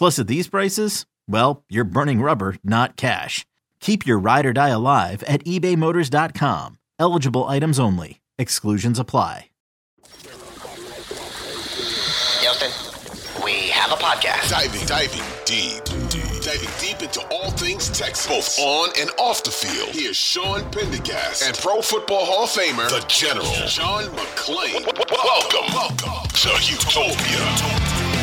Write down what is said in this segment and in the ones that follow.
Plus, at these prices, well, you're burning rubber, not cash. Keep your ride or die alive at ebaymotors.com. Eligible items only. Exclusions apply. Houston, we have a podcast. Diving, diving deep, deep, diving deep into all things Texas, both on and off the field. Here's Sean Pendergast and Pro Football Hall of Famer, the General, John McClain. Welcome, welcome to Houtopia.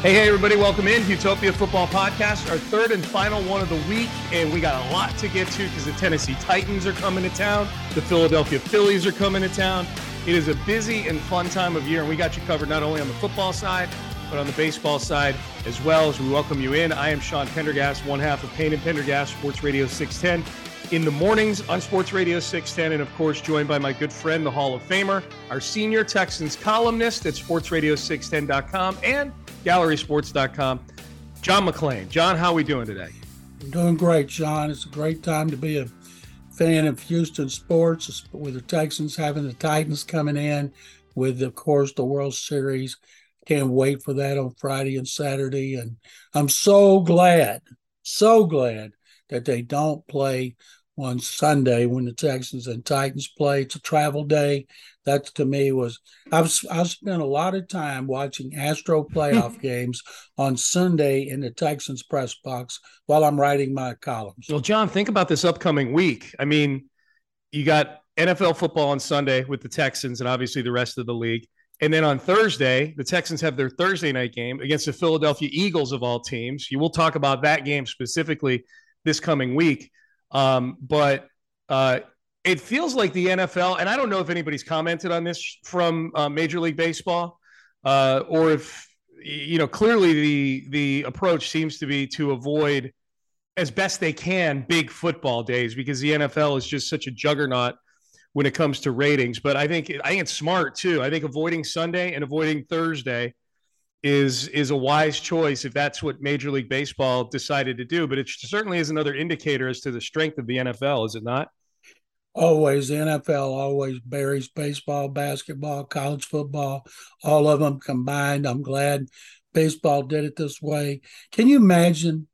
Hey, hey, everybody, welcome in Houtopia Football Podcast, our third and final one of the week. And we got a lot to get to because the Tennessee Titans are coming to town, the Philadelphia Phillies are coming to town. It is a busy and fun time of year, and we got you covered not only on the football side, but on the baseball side as well as we welcome you in. I am Sean Pendergast, one half of Payne and Pendergast, Sports Radio 610 in the mornings on Sports Radio 610, and of course, joined by my good friend, the Hall of Famer, our senior Texans columnist at sportsradio610.com, and gallerysports.com. John McClain. John, how are we doing today? I'm doing great, John. It's a great time to be a fan of Houston sports with the Texans having the Titans coming in with, of course, the World Series. Can't wait for that on Friday and Saturday. And I'm so glad, so glad that they don't play on Sunday when the Texans and Titans play. It's a travel day. That to me was I've I've spent a lot of time watching Astro playoff games on Sunday in the Texans press box while I'm writing my columns. Well, John, think about this upcoming week. I mean, you got NFL football on Sunday with the Texans and obviously the rest of the league. And then on Thursday, the Texans have their Thursday night game against the Philadelphia Eagles of all teams. You will talk about that game specifically this coming week. Um, but uh, it feels like the NFL, and I don't know if anybody's commented on this from uh, Major League Baseball, uh, or if you know clearly the the approach seems to be to avoid as best they can big football days because the NFL is just such a juggernaut when it comes to ratings. But I think I think it's smart too. I think avoiding Sunday and avoiding Thursday is is a wise choice if that's what Major League Baseball decided to do. But it certainly is another indicator as to the strength of the NFL, is it not? Always, the NFL always buries baseball, basketball, college football, all of them combined. I'm glad baseball did it this way. Can you imagine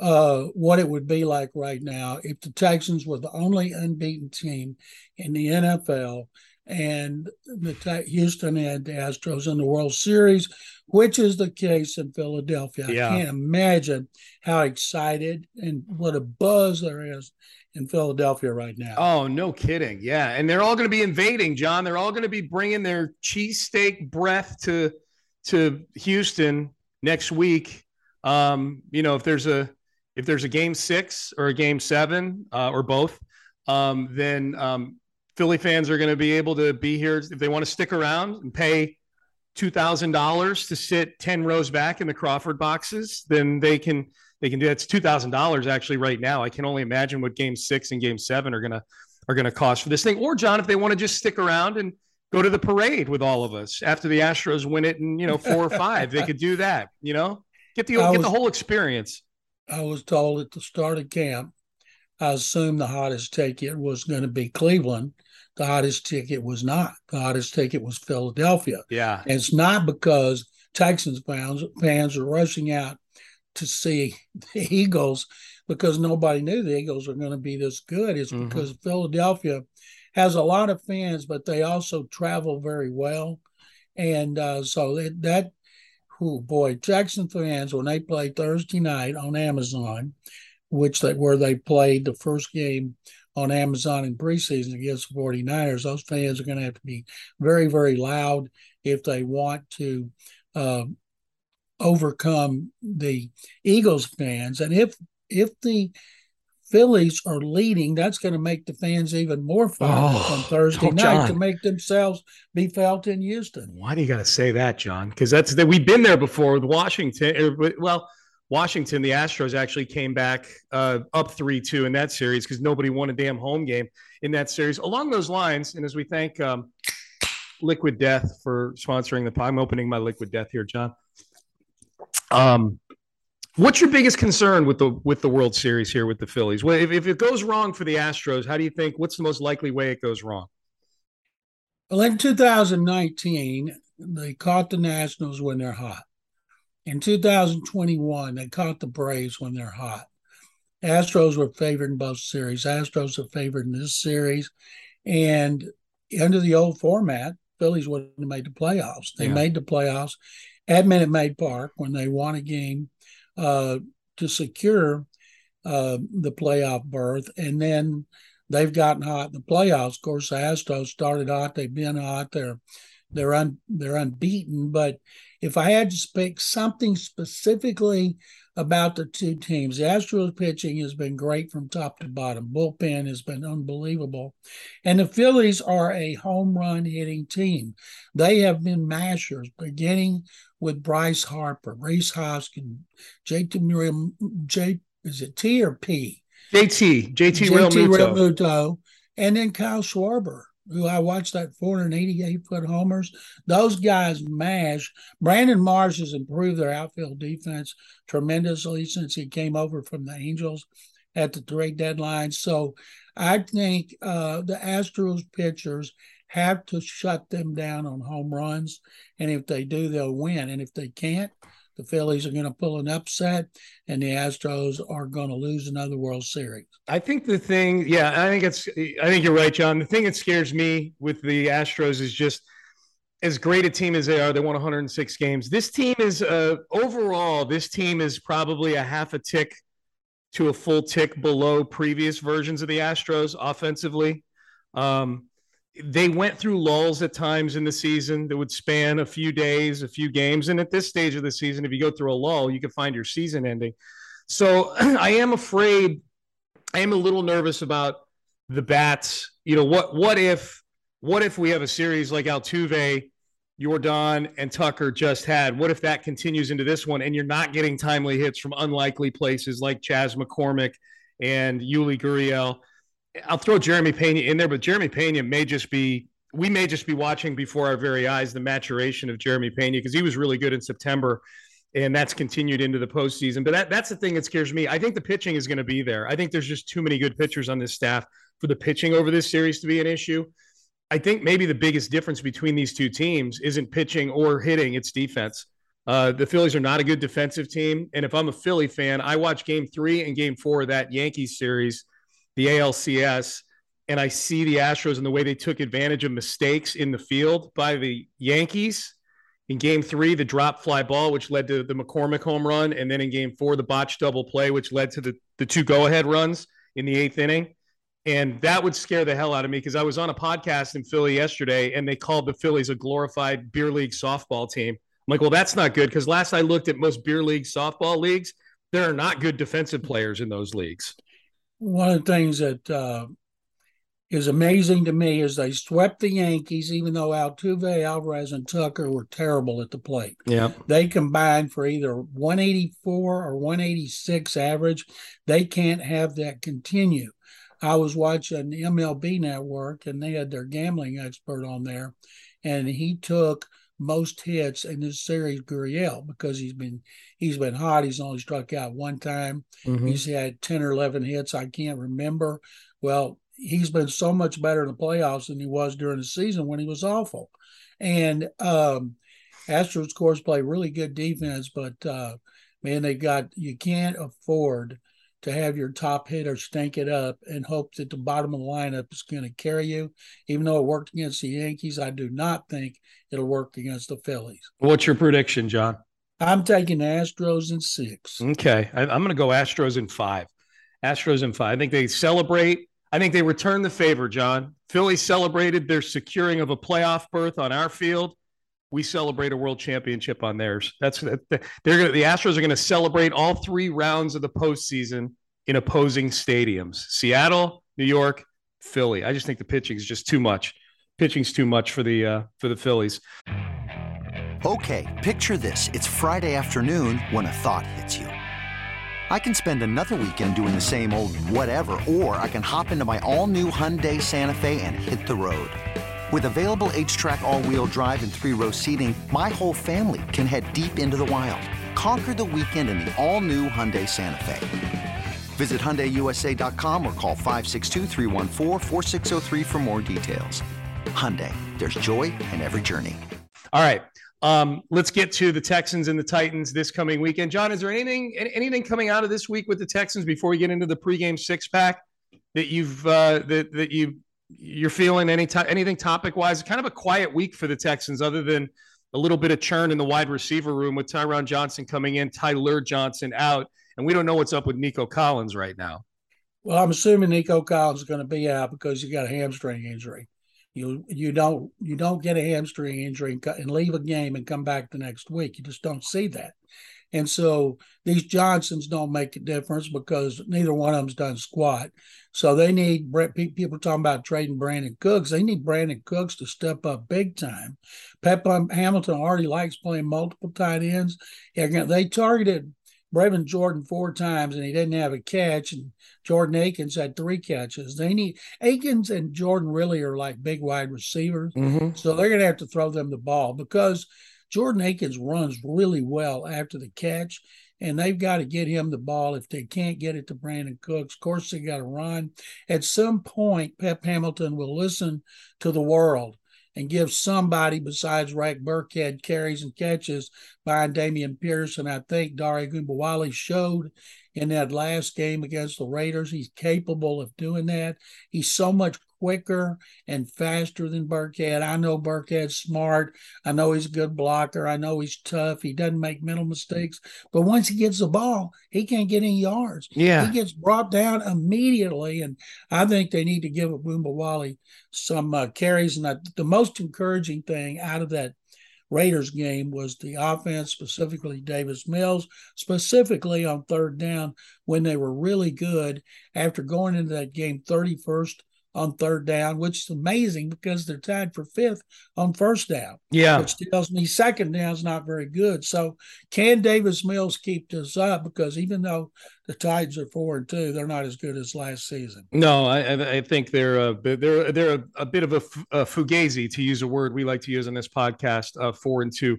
uh, what it would be like right now if the Texans were the only unbeaten team in the NFL and the Houston and the Astros in the World Series, which is the case in Philadelphia. Yeah. I can't imagine how excited and what a buzz there is in Philadelphia right now. Oh, no kidding. Yeah. And they're all going to be invading, John. They're all going to be bringing their cheesesteak breath to to Houston next week. Um, you know, if there's a if there's a game six or a game seven uh, or both, um, then um, Philly fans are going to be able to be here if they want to stick around and pay two thousand dollars to sit ten rows back in the Crawford boxes. Then they can they can do that. It's two thousand dollars actually right now. I can only imagine what Game Six and Game Seven are gonna are gonna cost for this thing. Or John, if they want to just stick around and go to the parade with all of us after the Astros win it in you know four or five, they could do that. You know, get the I get was, the whole experience. I was told at the start of camp, I assumed the hottest ticket was going to be Cleveland The hottest ticket was not. The hottest ticket was Philadelphia. Yeah. And it's not because Texans fans, fans are rushing out to see the Eagles because nobody knew the Eagles were going to be this good. It's Mhm. because Philadelphia has a lot of fans, but they also travel very well. And uh, so that, that oh boy, Jackson fans, when they play Thursday night on Amazon, which they where they played the first game on Amazon in preseason against the 49ers, those fans are going to have to be very, very loud if they want to uh, overcome the Eagles fans. And if if the Phillies are leading, that's going to make the fans even more fun Oh, on Thursday oh, night to make themselves be felt in Houston. Why do you got to say that, John? Because that's that we've been there before with Washington. Well, Washington, the Astros actually came back uh, up three two in that series because nobody won a damn home game in that series. Along those lines, and as we thank um, Liquid Death for sponsoring the pod, I'm opening my Liquid Death here, John. Um, what's your biggest concern with the with the World Series here with the Phillies? Well, if, if it goes wrong for the Astros, how do you think? What's the most likely way it goes wrong? Well, in 2019, they caught the Nationals when they're hot. In 2021, they caught the Braves when they're hot. Astros were favored in both series. Astros are favored in this series. And under the old format, Phillies wouldn't have made the playoffs. They Yeah. made the playoffs at Minute Maid Park when they won a game uh, to secure uh, the playoff berth. And then they've gotten hot in the playoffs. Of course, the Astros started hot. They've been hot. They're they're un, they're unbeaten. But if I had to speak something specifically about the two teams, the Astros pitching has been great from top to bottom. Bullpen has been unbelievable, and the Phillies are a home run hitting team. They have been mashers, beginning with Bryce Harper, Rhys Hoskin, JT Muriel, J is it T or P? JT, JT, Real JT Muto. Realmuto, and then Kyle Schwarber, who I watched that 488 foot homers. Those guys mash. Brandon Marsh has improved their outfield defense tremendously since he came over from the Angels at the trade deadline. So I think uh, the Astros pitchers have to shut them down on home runs. And if they do, they'll win. And if they can't, the Phillies are going to pull an upset, and the Astros are going to lose another World Series. I think the thing, yeah, I think it's, I think you're right, John. The thing that scares me with the Astros is just as great a team as they are. They won 106 games. This team is, uh, overall, this team is probably a half a tick to a full tick below previous versions of the Astros offensively. Um, they went through lulls at times in the season that would span a few days, a few games. And at this stage of the season, if you go through a lull, you can find your season ending. So I am afraid, I am a little nervous about the bats. You know, what what if what if we have a series like Altuve, Yordan, and Tucker just had? What if that continues into this one and you're not getting timely hits from unlikely places like Chas McCormick and Yuli Gurriel? I'll throw Jeremy Pena in there, but Jeremy Pena may just be we may just be watching before our very eyes the maturation of Jeremy Pena because he was really good in September and that's continued into the postseason. But that, that's the thing that scares me. I think the pitching is going to be there. I think there's just too many good pitchers on this staff for the pitching over this series to be an issue. I think maybe the biggest difference between these two teams isn't pitching or hitting, it's defense. Uh, the Phillies are not a good defensive team. And if I'm a Philly fan, I watch game three and game four of that Yankees series, the ALCS, and I see the Astros and the way they took advantage of mistakes in the field by the Yankees. In game three, the drop fly ball, which led to the McCormick home run. And then in game four, the botched double play, which led to the, the two go ahead runs in the eighth inning. And that would scare the hell out of me because I was on a podcast in Philly yesterday and they called the Phillies a glorified beer league softball team. I'm like, well, that's not good because last I looked at most beer league softball leagues, there are not good defensive players in those leagues. One of the things that uh, is amazing to me is they swept the Yankees, even though Altuve, Alvarez, and Tucker were terrible at the plate. Yeah. They combined for either 184 or 186 average. They can't have that continue. I was watching MLB Network and they had their gambling expert on there, and he took most hits in this series Gurriel because he's been he's been hot. He's only struck out one time. Mm-hmm. He's had 10 or 11 hits. I can't remember. Well, he's been so much better in the playoffs than he was during the season when he was awful. And um, Astros, of course, play really good defense, but uh, man, they got you can't afford to have your top hitter stink it up and hope that the bottom of the lineup is going to carry you. Even though it worked against the Yankees, I do not think it'll work against the Phillies. What's your prediction, John? I'm taking the Astros in six. Okay. I, am going to go Astros in five. Astros in five. I think they celebrate. I think they return the favor, John. Philly celebrated their securing of a playoff berth on our field. We celebrate a world championship on theirs. That's they're gonna, the Astros are going to celebrate all three rounds of the postseason in opposing stadiums: Seattle, New York, Philly. I just think the pitching is just too much. Pitching's too much for the uh, for the Phillies. Okay, picture this: it's Friday afternoon when a thought hits you. I can spend another weekend doing the same old whatever, or I can hop into my all-new Hyundai Santa Fe and hit the road. With available H-Track all-wheel drive and three-row seating, my whole family can head deep into the wild. Conquer the weekend in the all-new Hyundai Santa Fe. Visit HyundaiUSA.com or call 562 for more details. Hyundai, there's joy in every journey. All right. Um, let's get to the Texans and the Titans this coming weekend. John, is there anything anything coming out of this week with the Texans before we get into the pregame six pack that you've uh, that that you you're feeling any to- anything topic wise? Kind of a quiet week for the Texans, other than a little bit of churn in the wide receiver room with Tyron Johnson coming in, Tyler Johnson out, and we don't know what's up with Nico Collins right now. Well, I'm assuming Nico Collins is going to be out because he got a hamstring injury. You you don't you don't get a hamstring injury and, and leave a game and come back the next week. You just don't see that. And so these Johnsons don't make a difference because neither one of them's done squat. So they need people talking about trading Brandin Cooks. They need Brandin Cooks to step up big time. Pep Hamilton already likes playing multiple tight ends. They targeted Brevin Jordan four times and he didn't have a catch, and Jordan Akins had three catches. They need Akins and Jordan really are like big wide receivers, mm-hmm. so they're going to have to throw them the ball because Jordan Akins runs really well after the catch, and they've got to get him the ball. If they can't get it to Brandin Cooks, of course they got to run. At some point, Pep Hamilton will listen to the world and give somebody besides Rex Burkhead carries and catches behind Dameon Pearson. I think Dare Ogunbowale showed in that last game against the Raiders he's capable of doing that. He's so much quicker and faster than Burkhead. I know Burkhead's smart. I know he's a good blocker. I know he's tough. He doesn't make mental mistakes. But once he gets the ball, he can't get any yards. Yeah. He gets brought down immediately. And I think they need to give Ogunbowale some uh, carries. And I, the most encouraging thing out of that Raiders game was the offense, specifically Davis Mills, specifically on third down when they were really good after going into that game 31st on third down, which is amazing because they're tied for fifth on first down. Yeah. Which tells me second down is not very good. So can Davis Mills keep this up? Because even though the Titans are four and two, they're not as good as last season. No, I, I think they're a they're they're a, a bit of a, a, fugazi to use a word we like to use on this podcast. Uh, four and two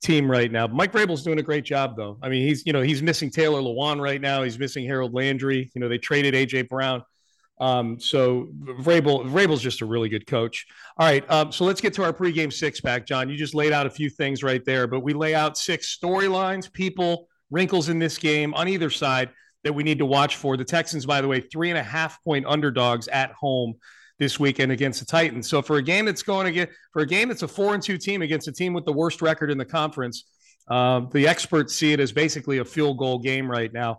team right now. Mike Vrabel's doing a great job though. I mean, he's you know he's missing Taylor Lewan right now. He's missing Harold Landry. You know they traded AJ Brown. Um, so Vrabel, Vrabel's just a really good coach. All right, um, so let's get to our pregame six pack, John. You just laid out a few things right there, but we lay out six storylines, people, wrinkles in this game on either side that we need to watch for. The Texans, by the way, three and a half point underdogs at home this weekend against the Titans. So for a game that's going to get for a game that's a four and two team against a team with the worst record in the conference, uh, the experts see it as basically a field goal game right now.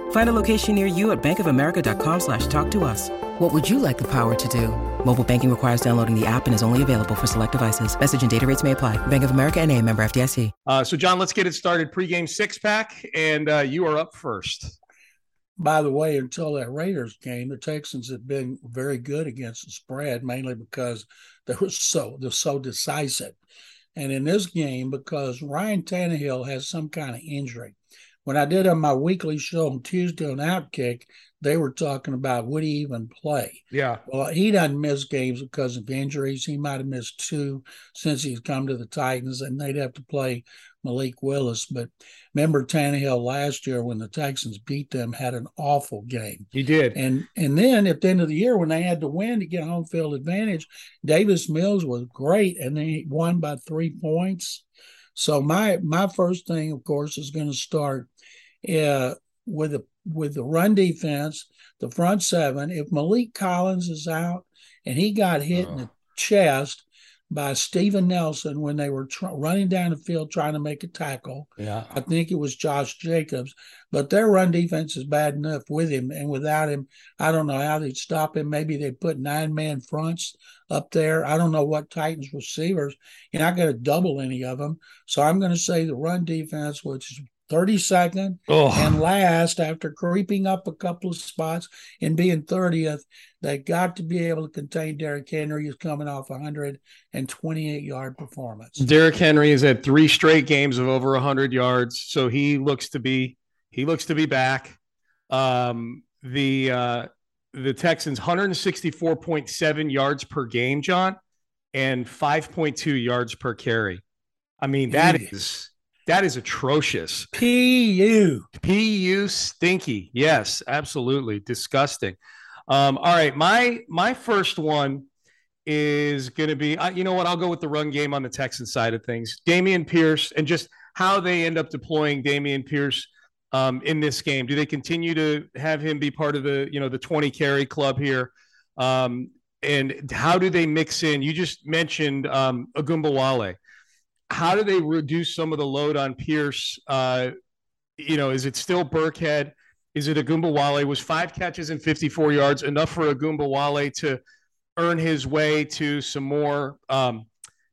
Find a location near you at bankofamerica.com slash talk to us. What would you like the power to do? Mobile banking requires downloading the app and is only available for select devices. Message and data rates may apply. Bank of America and a member FDIC. Uh, so, John, let's get it started. Pre-game six pack, and uh, you are up first. By the way, until that Raiders game, the Texans had been very good against the spread, mainly because they were so they're so decisive. And in this game, because Ryan Tannehill has some kind of injury, when I did on my weekly show on Tuesday on Outkick, they were talking about would he even play? Yeah. Well, he doesn't miss games because of injuries. He might have missed two since he's come to the Titans, and they'd have to play Malik Willis. But remember Tannehill last year when the Texans beat them had an awful game. He did. And and then at the end of the year when they had to win to get home field advantage, Davis Mills was great and they won by three points. So my my first thing, of course, is going to start uh, with the with the run defense, the front seven. If Maliek Collins is out and he got hit in the chest by Steven Nelson when they were tr- running down the field trying to make a tackle. Yeah. I think it was Josh Jacobs, but their run defense is bad enough with him. And without him, I don't know how they'd stop him. Maybe they put nine man fronts up there. I don't know what Titans receivers. You're not going to double any of them. So I'm going to say the run defense, which is 32nd Oh. and last after creeping up a couple of spots and being 30th they got to be able to contain Derrick Henry who's coming off a 128 yard performance Derrick Henry has had three straight games of over 100 yards, so he looks to be he looks to be back. Um, the uh, the Texans 164.7 yards per game, John, and 5.2 yards per carry. I mean, that is that is atrocious. pu PU stinky. Yes, absolutely disgusting. Um, all right, my my first one is going to be. Uh, you know what? I'll go with the run game on the Texan side of things. Dameon Pierce and just how they end up deploying Dameon Pierce um, in this game. Do they continue to have him be part of the you know the twenty carry club here? Um, and how do they mix in? You just mentioned um, Ogunbowale. How do they reduce some of the load on Pierce? Uh, you know, is it still Burkhead? Is it Ogunbowale? Was five catches and 54 yards enough for Ogunbowale to earn his way to some more um,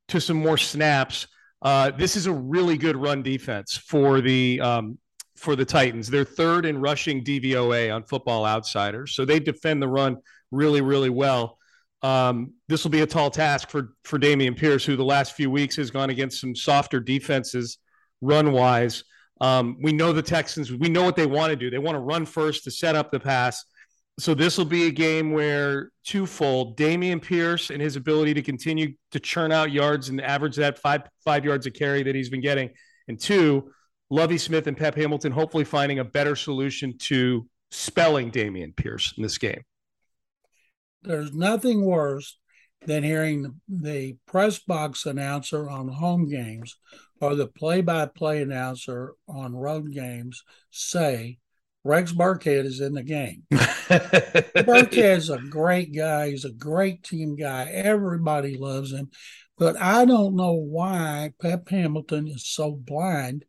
to some more snaps? Uh, this is a really good run defense for the um, for the Titans. They're third in rushing DVOA on Football Outsiders, so they defend the run really, really well. Um, this will be a tall task for for Dameon Pierce, who the last few weeks has gone against some softer defenses run wise. Um, we know the Texans. We know what they want to do. They want to run first to set up the pass. So this will be a game where twofold: Dameon Pierce and his ability to continue to churn out yards and average that five five yards a carry that he's been getting, and two, Lovie Smith and Pep Hamilton hopefully finding a better solution to spelling Dameon Pierce in this game. There's nothing worse than hearing the press box announcer on home games or the play-by-play announcer on road games say Rex Burkhead is in the game. Burkhead's a great guy. He's a great team guy. Everybody loves him. But I don't know why Pep Hamilton is so blind.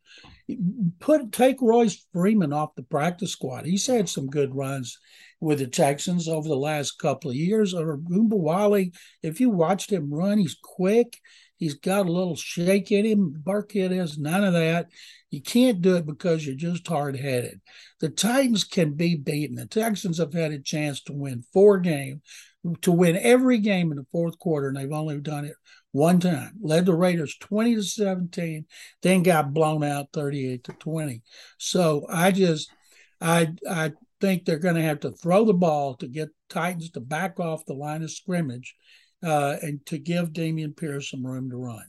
Put take Royce Freeman off the practice squad. He's had some good runs with the Texans over the last couple of years. Or Ogunbowale, if you watched him run, he's quick. He's got a little shake in him. Burkhead has none of that. You can't do it because you're just hard headed. The Titans can be beaten. The Texans have had a chance to win four games, to win every game in the fourth quarter, and they've only done it one time. Led the Raiders 20 to 17, then got blown out 38 to 20. So I just I I think they're going to have to throw the ball to get Titans to back off the line of scrimmage uh, and to give Dameon Pierce some room to run.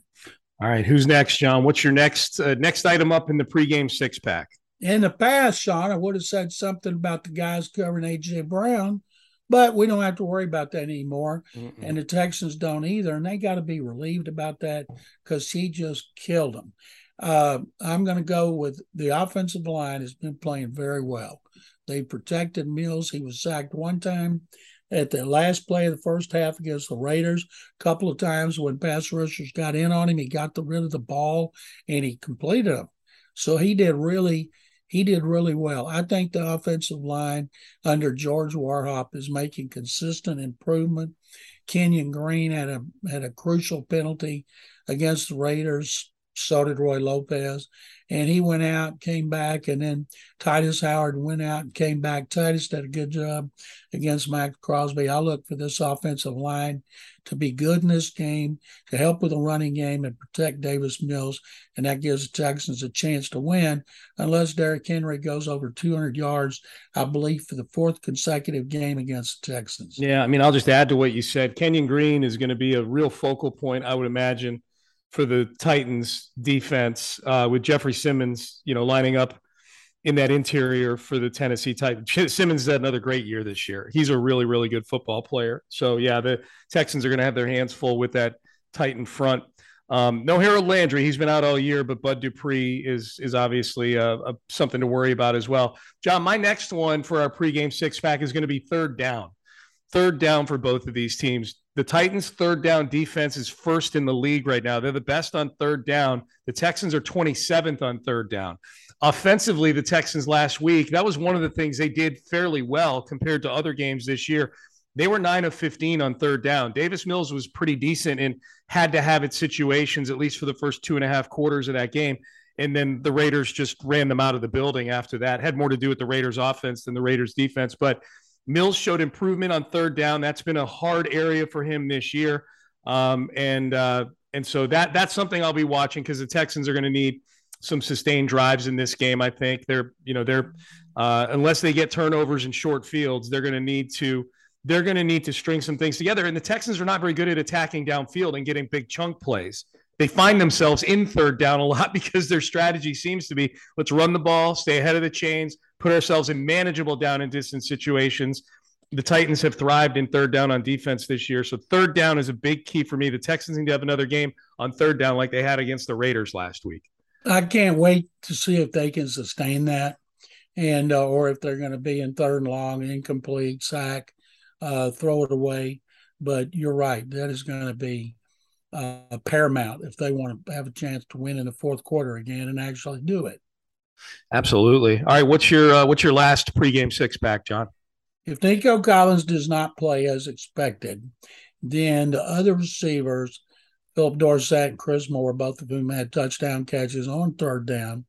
All right, who's next, John? What's your next uh, next item up in the pregame six pack? In the past, Sean, I would have said something about the guys covering AJ Brown, but we don't have to worry about that anymore. Mm-mm. And the Texans don't either. And they got to be relieved about that because he just killed them. Uh, I'm going to go with the offensive line has been playing very well. They protected Mills. He was sacked one time at the last play of the first half against the Raiders. A couple of times when pass rushers got in on him, he got the, rid of the ball and he completed them. So he did really, he did really well. I think the offensive line under George Warhop is making consistent improvement. Kenyon Green had a had a crucial penalty against the Raiders So did Roy Lopez. And he went out, came back, and then Tytus Howard went out and came back. Tytus did a good job against Maxx Crosby. I look for this offensive line to be good in this game, to help with the running game and protect Davis Mills. And that gives the Texans a chance to win unless Derrick Henry goes over 200 yards, I believe, for the fourth consecutive game against the Texans. Yeah, I mean, I'll just add to what you said. Kenyon Green is going to be a real focal point, I would imagine, for the Titans defense uh, with Jeffrey Simmons, you know, lining up in that interior for the Tennessee Titans. Simmons had another great year this year. He's a really, really good football player. So yeah, the Texans are going to have their hands full with that Titan front. Um, no Harold Landry, he's been out all year, but Bud Dupree is is obviously uh, something to worry about as well. John, my next one for our pregame six pack is going to be third down. Third down for both of these teams. The Titans' third down defense is first in the league right now. They're the best on third down. The Texans are 27th on third down offensively, the Texans last week, that was one of the things they did fairly well compared to other games this year. They were nine of 15 on third down. Davis Mills was pretty decent and had to have its situations, at least for the first two and a half quarters of that game. And then the Raiders just ran them out of the building after that. Had more to do with the Raiders offense than the Raiders defense. But Mills showed improvement on third down. That's been a hard area for him this year. Um, and uh, and so that that's something I'll be watching because the Texans are going to need some sustained drives in this game. I think they're, you know, they're uh, unless they get turnovers in short fields, they're going to need to they're going to need to string some things together. And the Texans are not very good at attacking downfield and getting big chunk plays. They find themselves in third down a lot because their strategy seems to be let's run the ball, stay ahead of the chains, put ourselves in manageable down and distance situations. The Titans have thrived in third down on defense this year. So third down is a big key for me. The Texans need to have another game on third down like they had against the Raiders last week. I can't wait to see if they can sustain that, and uh, or if they're going to be in third and long, incomplete, sack, uh, throw it away. But you're right; that is going to be uh, paramount if they want to have a chance to win in the fourth quarter again and actually do it. Absolutely. All right, what's your uh, what's your last pregame six pack, John? If Nico Collins does not play as expected, then the other receivers Phillip Dorsett and Chris Moore, both of whom had touchdown catches on third down.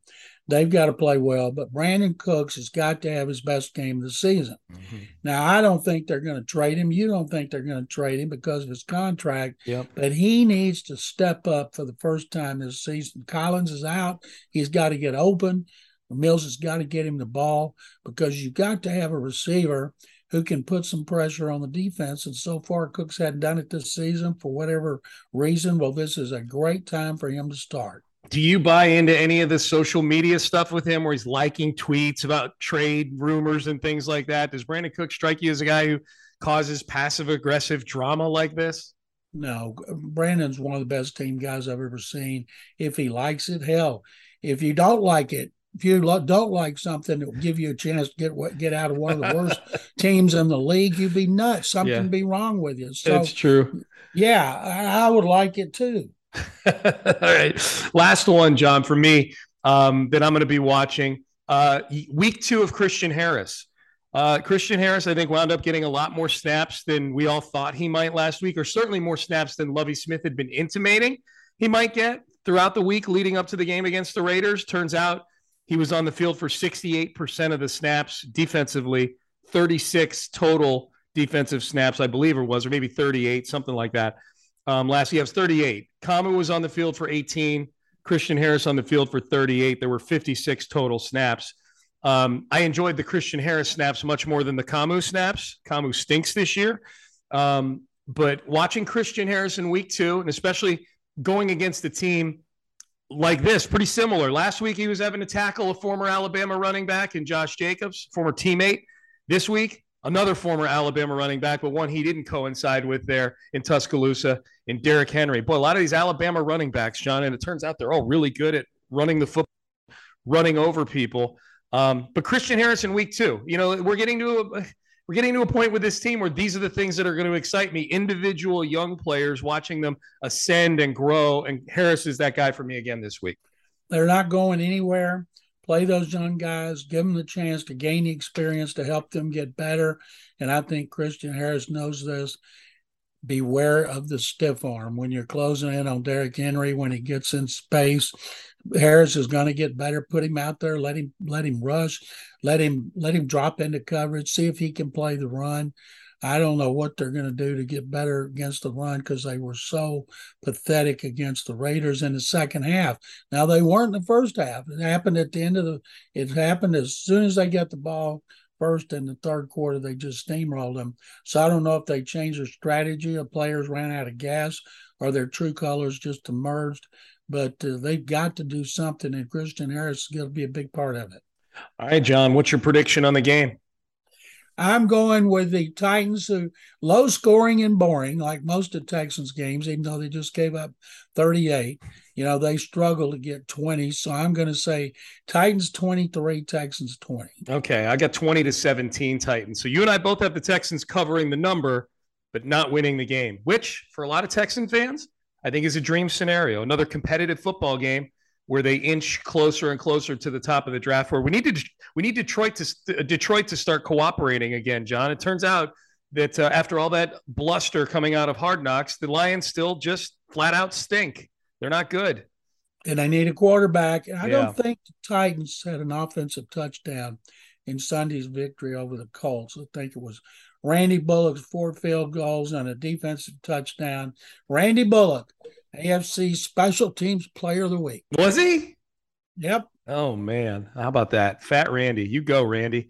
They've got to play well, but Brandin Cooks has got to have his best game of the season. Mm-hmm. Now, I don't think they're going to trade him. You don't think they're going to trade him because of his contract, yep. but he needs to step up for the first time this season. Collins is out. He's got to get open. Mills has got to get him the ball because you've got to have a receiver who can put some pressure on the defense. And so far, Cooks hadn't done it this season for whatever reason. Well, this is a great time for him to start. Do you buy into any of the social media stuff with him where he's liking tweets about trade rumors and things like that? Does Brandin Cook strike you as a guy who causes passive aggressive drama like this? No, Brandin's one of the best team guys I've ever seen. If he likes it, hell, if you don't like it, if you don't like something, it will give you a chance to get get out of one of the worst teams in the league. You'd be nuts. Something yeah. be wrong with you. So, That's true. Yeah, I, I would like it too. All right, last one, John, for me um, that I'm going to be watching. Uh, week two of Christian Harris. Uh, Christian Harris, I think, wound up getting a lot more snaps than we all thought he might last week, or certainly more snaps than Lovie Smith had been intimating he might get throughout the week leading up to the game against the Raiders. Turns out he was on the field for 68% of the snaps defensively, 36 total defensive snaps, I believe it was, or maybe 38, something like that. Um, last year, was 38. Kamu was on the field for 18. Christian Harris on the field for 38. There were 56 total snaps. Um, I enjoyed the Christian Harris snaps much more than the Kamu snaps. Kamu stinks this year. Um, but watching Christian Harris in week two, and especially going against a team like this, pretty similar. Last week, he was having to tackle a former Alabama running back and Josh Jacobs, former teammate. This week, another former Alabama running back, but one he didn't coincide with there in Tuscaloosa in Derrick Henry. Boy, a lot of these Alabama running backs, John, and it turns out they're all really good at running the football, running over people. Um, but Christian Harrison, week two, you know, we're getting to a we're getting to a point with this team where these are the things that are going to excite me. Individual young players, watching them ascend and grow. And Harris is that guy for me again this week. They're not going anywhere. Play those young guys, give them the chance to gain the experience to help them get better. And I think Christian Harris knows this. beware of the stiff arm when you're closing in on Derrick Henry when he gets in space. Harris is going to get better. Put him out there. Let him let him rush. Let him let him drop into coverage. See if he can play the run. I don't know what they're going to do to get better against the run because they were so pathetic against the Raiders in the second half. Now they weren't in the first half. It happened at the end of the. It happened as soon as they got the ball first and the third quarter. They just steamrolled them. So I don't know if they changed their strategy. Or players ran out of gas, or their true colors just emerged. But uh, they've got to do something, and Christian Harris is going to be a big part of it. All right, John, what's your prediction on the game? I'm going with the Titans, who low scoring and boring, like most of Texans games, even though they just gave up 38. You know, they struggle to get 20. So I'm going to say Titans 23, Texans 20. Okay. I got 20 to 17 Titans. So you and I both have the Texans covering the number, but not winning the game, which for a lot of Texan fans, I think is a dream scenario. Another competitive football game where they inch closer and closer to the top of the draft. Where we need to we need Detroit to Detroit to start cooperating again, John. It turns out that uh, after all that bluster coming out of Hard Knocks, the Lions still just flat out stink. They're not good. And I need a quarterback. And I yeah. don't think the Titans had an offensive touchdown in Sunday's victory over the Colts. I think it was Randy Bullock's four field goals and a defensive touchdown. Randy Bullock AFC Special Teams Player of the Week. Was he? Yep. Oh man, how about that, Fat Randy? You go, Randy.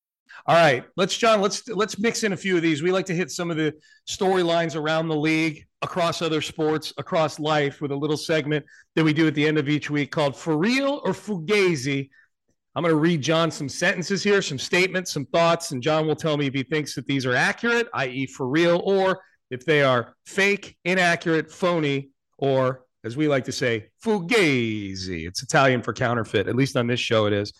All right, let's John, let's let's mix in a few of these. We like to hit some of the storylines around the league, across other sports, across life with a little segment that we do at the end of each week called For Real or Fugazi. I'm going to read John some sentences here, some statements, some thoughts, and John will tell me if he thinks that these are accurate, i.e., for real, or if they are fake, inaccurate, phony, or as we like to say, fugazi. It's Italian for counterfeit. At least on this show, it is.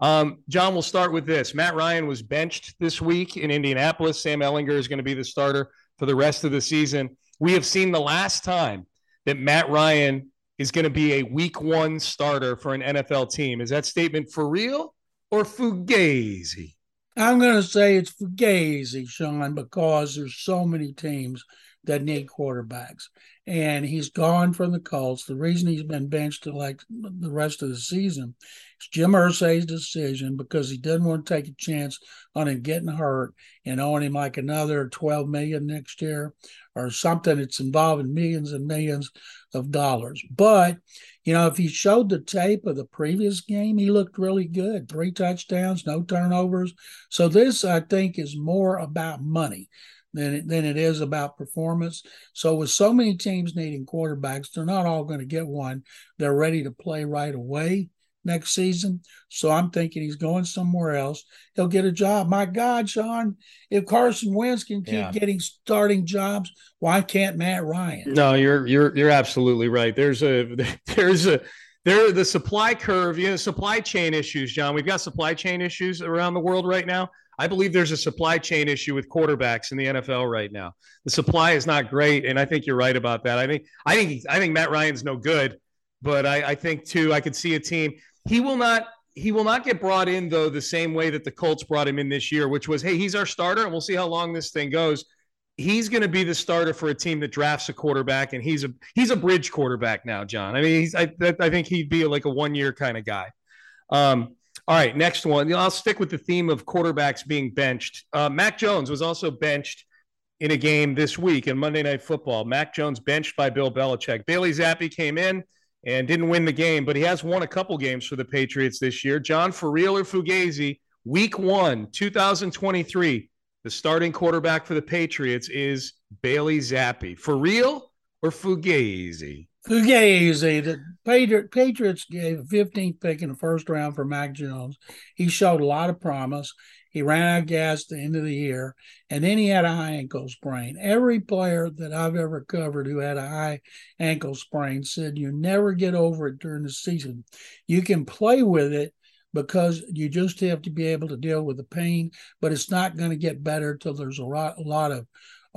Um, John, we'll start with this. Matt Ryan was benched this week in Indianapolis. Sam Ehlinger is going to be the starter for the rest of the season. We have seen the last time that Matt Ryan is going to be a week one starter for an NFL team. Is that statement for real or fugazi? I'm going to say it's fugazi, Sean, because there's so many teams that need quarterbacks. And he's gone from the Colts. The reason he's been benched like the rest of the season is Jim Irsay's decision because he didn't want to take a chance on him getting hurt and owing him like another 12 million next year or something that's involving millions and millions of dollars. But you know, if he showed the tape of the previous game, he looked really good. Three touchdowns, no turnovers. So this, I think, is more about money than it, than it is about performance. So with so many teams needing quarterbacks, they're not all going to get one. They're ready to play right away next season. So I'm thinking he's going somewhere else. He'll get a job. My God, Sean, if Carson Wentz can keep yeah. getting starting jobs, why can't Matt Ryan? No, you're you're you're absolutely right. There's a there's a there the supply curve, you know, supply chain issues, John. We've got supply chain issues around the world right now. I believe there's a supply chain issue with quarterbacks in the NFL right now. The supply is not great, and I think you're right about that. I think I think I think Matt Ryan's no good, but I, I think too I could see a team. He will not he will not get brought in though the same way that the Colts brought him in this year, which was hey he's our starter and we'll see how long this thing goes. He's going to be the starter for a team that drafts a quarterback, and he's a he's a bridge quarterback now, John. I mean, he's I, I think he'd be like a one year kind of guy. Um, all right, next one. I'll stick with the theme of quarterbacks being benched. Uh, Mac Jones was also benched in a game this week in Monday Night Football. Mac Jones benched by Bill Belichick. Bailey Zappe came in and didn't win the game, but he has won a couple games for the Patriots this year. John, for real or Fugazi, week one, 2023, the starting quarterback for the Patriots is Bailey Zappe. For real or Fugazi? Fugazi, the Patriots gave a 15th pick in the first round for Mac Jones. He showed a lot of promise. He ran out of gas at the end of the year, and then he had a high ankle sprain. Every player that I've ever covered who had a high ankle sprain said you never get over it during the season. You can play with it because you just have to be able to deal with the pain, but it's not going to get better till there's a lot, a lot of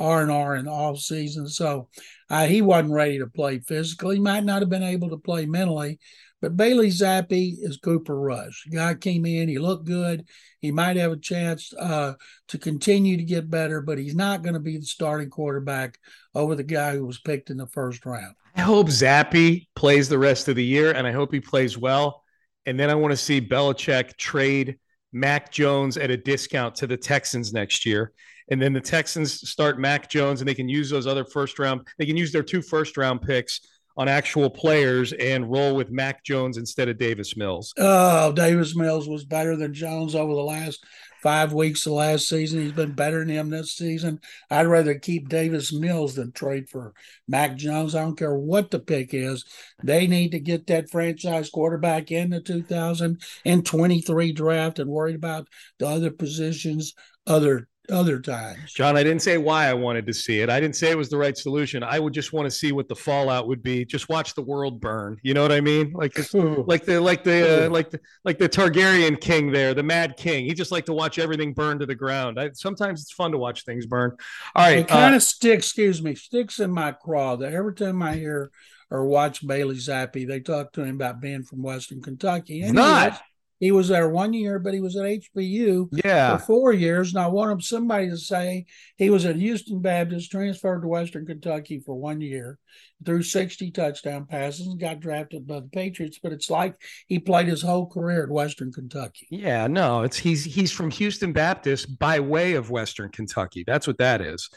R and R in the off season. So uh, he wasn't ready to play physically. He might not have been able to play mentally, but Bailey Zappe is Cooper Rush. The guy came in, he looked good. He might have a chance uh, to continue to get better, but he's not going to be the starting quarterback over the guy who was picked in the first round. I hope Zappe plays the rest of the year, and I hope he plays well. And then I want to see Belichick trade Mac Jones at a discount to the Texans next year. And then the Texans start Mac Jones and they can use those other first round, they can use their two first round picks on actual players and roll with Mac Jones instead of Davis Mills. Oh, Davis Mills was better than Jones over the last five weeks of last season. He's been better than him this season. I'd rather keep Davis Mills than trade for Mac Jones. I don't care what the pick is. They need to get that franchise quarterback in the 2023 draft and worried about the other positions, other other times. John, I didn't say why I wanted to see it. I didn't say it was the right solution. I would just want to see what the fallout would be. Just watch the world burn. You know what I mean? Like, like the like the uh, like the like the Targaryen king there, the Mad King. He just like to watch everything burn to the ground. I, sometimes it's fun to watch things burn. All right, it kind uh, of sticks. Excuse me, sticks in my craw that every time I hear or watch Bailey Zappe, they talk to him about being from Western Kentucky. And not. He was there one year, but he was at HBU yeah. for four years. And I want him somebody to say he was at Houston Baptist, transferred to Western Kentucky for one year, threw 60 touchdown passes, and got drafted by the Patriots. But it's like he played his whole career at Western Kentucky. Yeah, no, it's he's he's from Houston Baptist by way of Western Kentucky. That's what that is.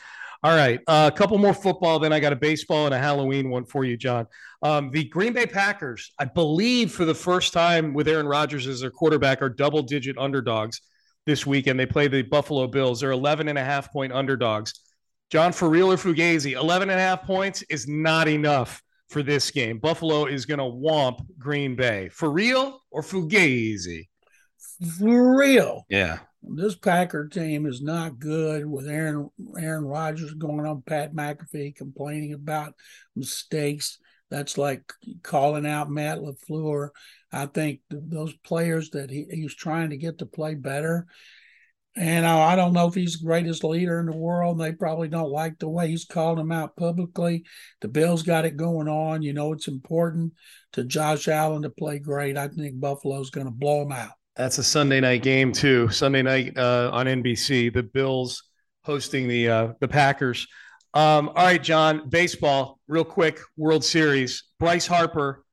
All right, uh, a couple more football. Then I got a baseball and a Halloween one for you, John. Um, the Green Bay Packers, I believe, for the first time with Aaron Rodgers as their quarterback, are double-digit underdogs this weekend. They play the Buffalo Bills. They're 11 and a half point underdogs. John, for real or Fugazi, 11 and a half points is not enough for this game. Buffalo is going to womp Green Bay. For real or Fugazi? For real. Yeah this Packer team is not good with Aaron Aaron Rodgers going on Pat McAfee complaining about mistakes. That's like calling out Matt LaFleur. I think those players that he, he's trying to get to play better. And I don't know if he's the greatest leader in the world. They probably don't like the way he's called them out publicly. The Bills got it going on. You know, it's important to Josh Allen to play great. I think Buffalo's going to blow him out. That's a Sunday night game too. Sunday night uh, on NBC. The Bills hosting the uh, the Packers. Um, all right, John. Baseball, real quick. World Series. Bryce Harper.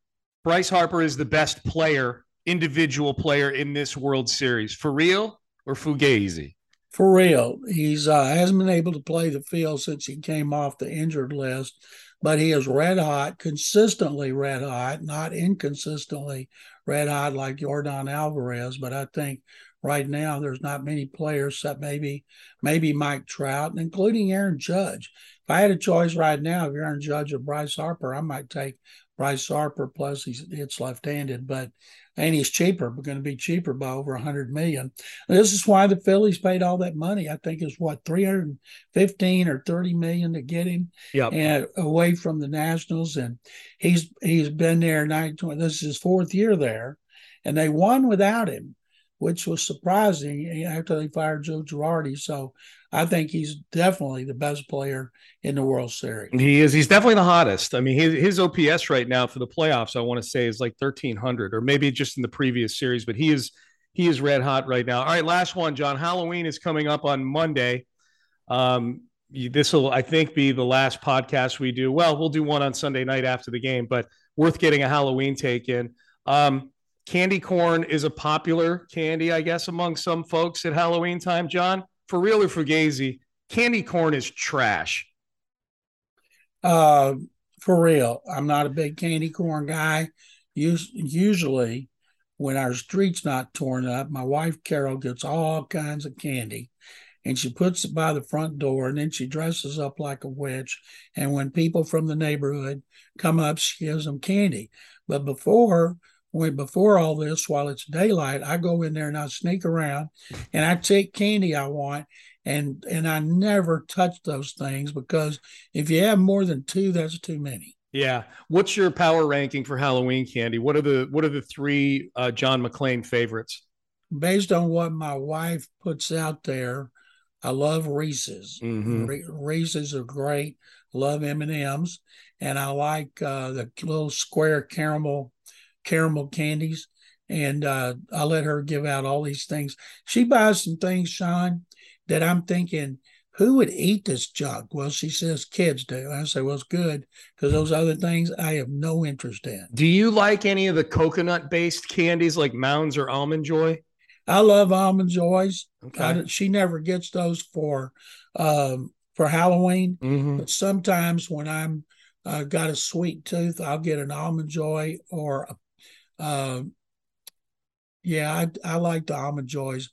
Bryce Harper is the best player, individual player in this World Series. For real or fugazi? For real. He's uh, hasn't been able to play the field since he came off the injured list but he is red hot, consistently red hot, not inconsistently red hot like Yordan Alvarez. But I think right now there's not many players except maybe maybe Mike Trout, including Aaron Judge. If I had a choice right now of Aaron Judge or Bryce Harper, I might take Bryce Harper. Plus, he's it's left-handed, but and he's cheaper, but going to be cheaper by over a hundred million. This is why the Phillies paid all that money. I think it's what three hundred fifteen or thirty million to get him, yep. and away from the Nationals. And he's he's been there nine twenty. This is his fourth year there, and they won without him, which was surprising after they fired Joe Girardi. So I think he's definitely the best player in the World Series. He is. He's definitely the hottest. I mean, his, his OPS right now for the playoffs, I want to say, is like thirteen hundred, or maybe just in the previous series. But he is he is red hot right now. All right, last one, John. Halloween is coming up on Monday. Um, this will, I think, be the last podcast we do. Well, we'll do one on Sunday night after the game, but worth getting a Halloween take in. Um, candy corn is a popular candy, I guess, among some folks at Halloween time. John for real or fugazi, candy corn is trash. Uh, for real, I'm not a big candy corn guy. Usually, when our street's not torn up, my wife Carol gets all kinds of candy and she puts it by the front door and then she dresses up like a witch. And when people from the neighborhood come up, she gives them candy. But before when before all this, while it's daylight, I go in there and I sneak around and I take candy I want and and I never touch those things because if you have more than two, that's too many. Yeah. What's your power ranking for Halloween candy? What are the what are the three uh, John McClain favorites? Based on what my wife puts out there, I love Reese's. Mhm. Re- Reese's are great. Love M and M's, and I like uh, the little square caramel caramel candies. And uh, I let her give out all these things. She buys some things, Sean, that I'm thinking, who would eat this junk? Well, she says kids do. I say, well, it's good because those other things I have no interest in. Do you like any of the coconut based candies like Mounds or Almond Joy? I love almond joys. Okay. I, she never gets those for um, for Halloween, Mhm. but sometimes when I'm uh, got a sweet tooth, I'll get an almond joy or a, uh, yeah, I I like the almond joys.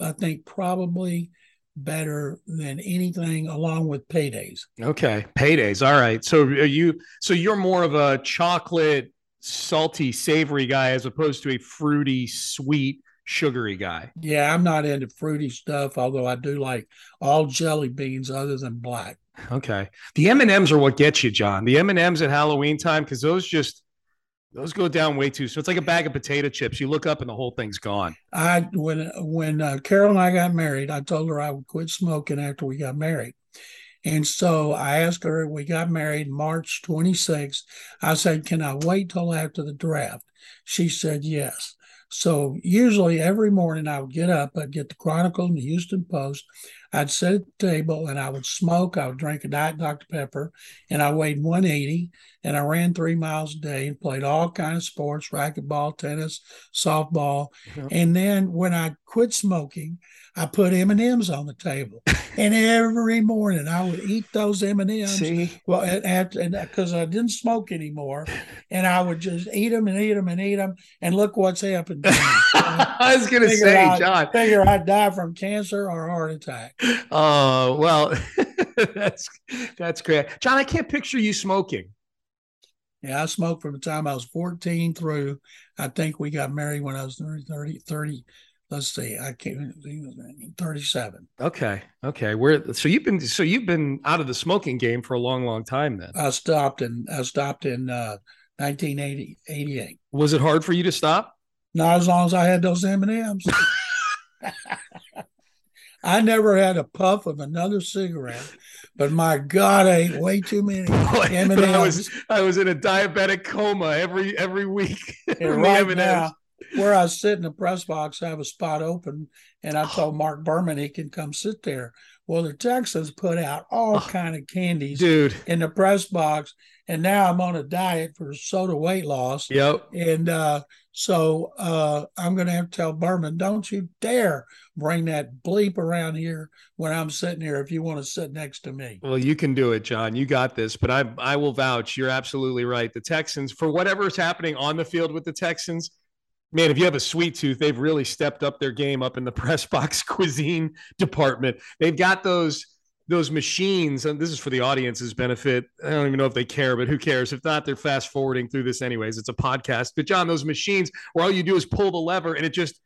I think probably better than anything, along with paydays. Okay. Paydays. All right. So are you so you're more of a chocolate, salty, savory guy as opposed to a fruity, sweet, sugary guy. Yeah, I'm not into fruity stuff, although I do like all jelly beans other than black. Okay. The M&Ms are what gets you, John. The M&Ms at Halloween time cuz those just those go down way too. So it's like a bag of potato chips. You look up and the whole thing's gone. I when when uh, Carol and I got married, I told her I would quit smoking after we got married. And so I asked her, we got married March 26th. I said, Can I wait till after the draft? She said, Yes. So usually every morning I would get up, I'd get the Chronicle and the Houston Post. I'd sit at the table and I would smoke. I would drink a Diet Dr. Pepper, and I weighed 180. And I ran three miles a day and played all kinds of sports: racquetball, tennis, softball. Yeah. And then when I quit smoking, I put M and M's on the table, and every morning I would eat those M and M's. See? Well, and because I didn't smoke anymore, and I would just eat them and eat them and eat them, and look what's happened. To me. I was going to say, out- John. Figure I'd die from cancer or heart attack. Oh, well, that's that's great. John, I can't picture you smoking. Yeah, I smoked from the time I was 14 through, I think we got married when I was 30, 30, 30 let's see, I can't, 37. Okay. Okay. Where so you've been so you've been out of the smoking game for a long, long time then. I stopped in, I stopped in uh, 1980, 88. Was it hard for you to stop? Not as long as I had those M&Ms. I never had a puff of another cigarette, but my God, I ate way too many M&Ms. I was I was in a diabetic coma every every week. And right M&Ms. now, where I sit in the press box, I have a spot open, and I told Mark Berman he can come sit there. Well, the Texans put out all kind of candies dude. in the press box, and now I'm on a diet for SOTA weight loss. Yep. And uh, so uh, I'm going to have to tell Berman, don't you dare bring that bleep around here when I'm sitting here if you want to sit next to me. Well, you can do it, John. You got this. But I I will vouch. You're absolutely right. The Texans, for whatever's happening on the field with the Texans, man, if you have a sweet tooth, they've really stepped up their game up in the press box cuisine department. They've got those those machines, and this is for the audience's benefit. I don't even know if they care, but who cares? If not, they're fast forwarding through this anyways. It's a podcast. But John, those machines where all you do is pull the lever and it just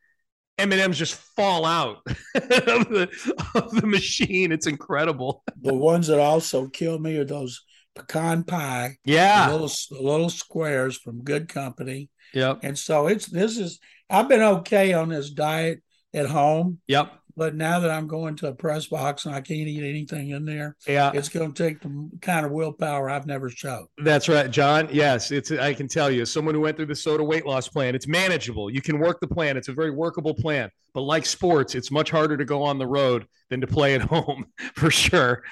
M and M's just fall out of the of the machine. It's incredible. The ones that also kill me are those pecan pie, Yeah. little little squares from Goode Company. Yep. And so it's this is I've been okay on this diet at home, Yep. but now that I'm going to a press box and I can't eat anything in there, Yeah. it's going to take the kind of willpower I've never showed. That's right, John. Yes, it's I can tell you, someone who went through the SOTA weight loss plan, it's manageable. You can work the plan. It's a very workable plan. But like sports, it's much harder to go on the road than to play at home for sure.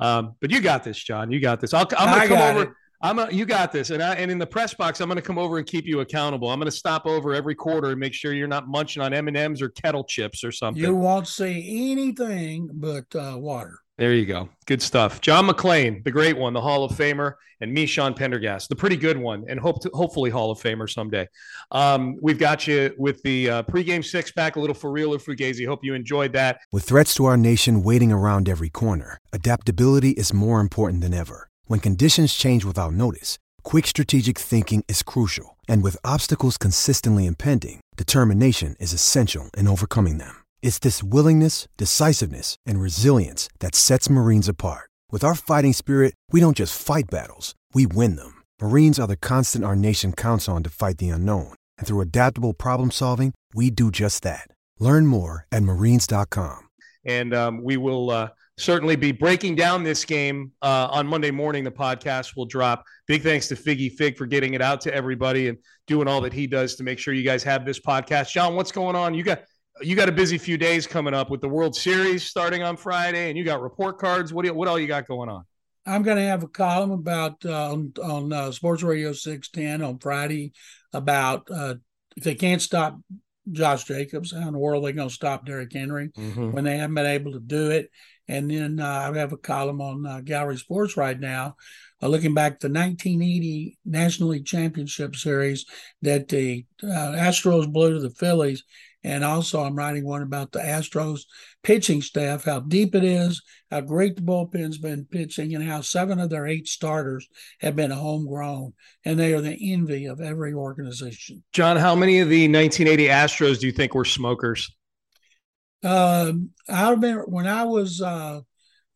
Um, but you got this, John. You got this. I'll, I'm gonna come over. it. I'm a, you got this, and I, and in the press box, I'm going to come over and keep you accountable. I'm going to stop over every quarter and make sure you're not munching on M and M's or kettle chips or something. You won't see anything but uh, water. There you go. Good stuff. John McClain, the great one, the Hall of Famer, and me, Sean Pendergast, the pretty good one, and hope to, hopefully Hall of Famer someday. Um, we've got you with the uh, pregame six pack, a little for real or fugazi. Hope you enjoyed that. With threats to our nation waiting around every corner, adaptability is more important than ever. When conditions change without notice, quick strategic thinking is crucial, And with obstacles consistently impending, determination is essential in overcoming them. It's this willingness, decisiveness, and resilience that sets Marines apart. With our fighting spirit, we don't just fight battles, we win them. Marines are the constant our nation counts on to fight the unknown. And through adaptable problem solving, we do just that. Learn more at marines.com. And um, we will uh, certainly be breaking down this game uh, on Monday morning. The podcast will drop. Big thanks to Figgy Fig for getting it out to everybody and doing all that he does to make sure you guys have this podcast. John, what's going on? You got you got a busy few days coming up with the World Series starting on Friday, and you got report cards. What do you, what all you got going on? I'm going to have a column about uh, on, on uh, Sports Radio 610 on Friday about uh, if they can't stop Josh Jacobs, how in the world are they going to stop Derrick Henry mm-hmm. when they haven't been able to do it? And then uh, I have a column on uh, Gallery Sports right now, uh, looking back the 1980 National League Championship Series that the uh, Astros blew to the Phillies. And also, I'm writing one about the Astros pitching staff, how deep it is, how great the bullpen's been pitching, and how seven of their eight starters have been homegrown, and they are the envy of every organization. John, how many of the 1980 Astros do you think were smokers? Um, I remember when I was uh,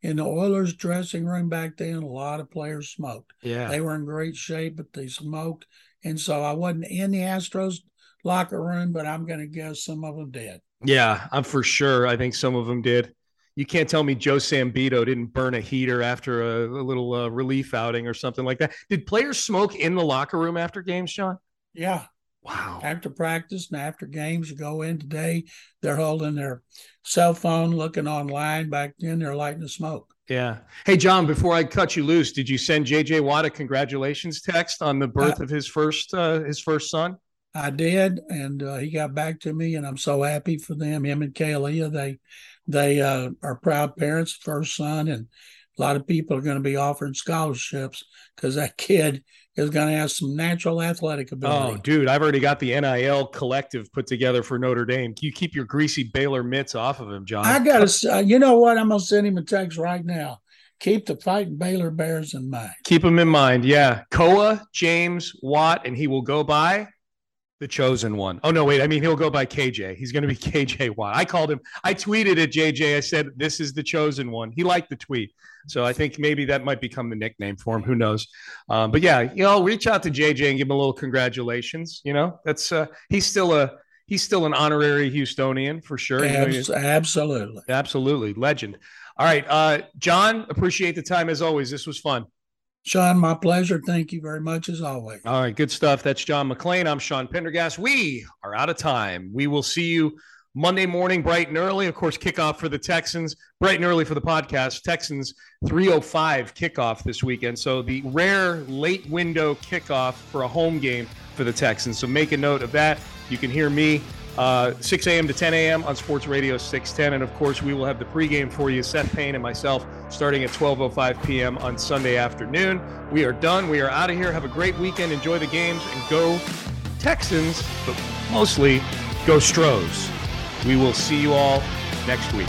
in the Oilers dressing room back then, a lot of players smoked. Yeah. They were in great shape, but they smoked. And so I wasn't in the Astros locker room, but I'm going to guess some of them did. Yeah, I'm for sure. I think some of them did. You can't tell me Joe Sambito didn't burn a heater after a, a little uh, relief outing or something like that. Did players smoke in the locker room after games, Sean? Yeah, Wow. After practice and after games, you go in today, they're holding their cell phone, looking online. Back then, they're lighting the smoke. Yeah. Hey, John, before I cut you loose, did you send JJ Watt a congratulations text on the birth of his first uh, his first son? I did, and uh, he got back to me, and I'm so happy for them. Him and Kealia, they they uh, are proud parents, first son, and a lot of people are going to be offering scholarships because that kid is going to have some natural athletic ability. Oh, dude, I've already got the NIL collective put together for Notre Dame. Can You keep your greasy Baylor mitts off of him, John. I got to, uh, you know what? I'm going to send him a text right now. Keep the fighting Baylor Bears in mind. Keep them in mind. Yeah. Koa, James, Watt, and he will go by the chosen one. Oh no, wait. I mean, he'll go by KJ. He's going to be KJ Watt. I called him. I tweeted at JJ. I said, "This is the chosen one." He liked the tweet, so I think maybe that might become the nickname for him. Who knows? Um, but yeah, you know, reach out to JJ and give him a little congratulations. You know, that's uh, he's still a he's still an honorary Houstonian for sure. Abs- you know, absolutely, absolutely, legend. All right, uh, John. Appreciate the time as always. This was fun. Sean, my pleasure. Thank you very much as always. All right, good stuff. That's John McClain. I'm Sean Pendergast. We are out of time. We will see you Monday morning, bright and early. Of course, kickoff for the Texans, bright and early for the podcast. Texans 305 kickoff this weekend. So the rare late window kickoff for a home game for the Texans. So make a note of that. You can hear me uh, 6 a.m. to 10 a.m. on Sports Radio 610. And of course, we will have the pregame for you, Seth Payne and myself, starting at 12.05 p.m. on Sunday afternoon. We are done. We are out of here. Have a great weekend. Enjoy the games and go Texans, but mostly go Stros. We will see you all next week.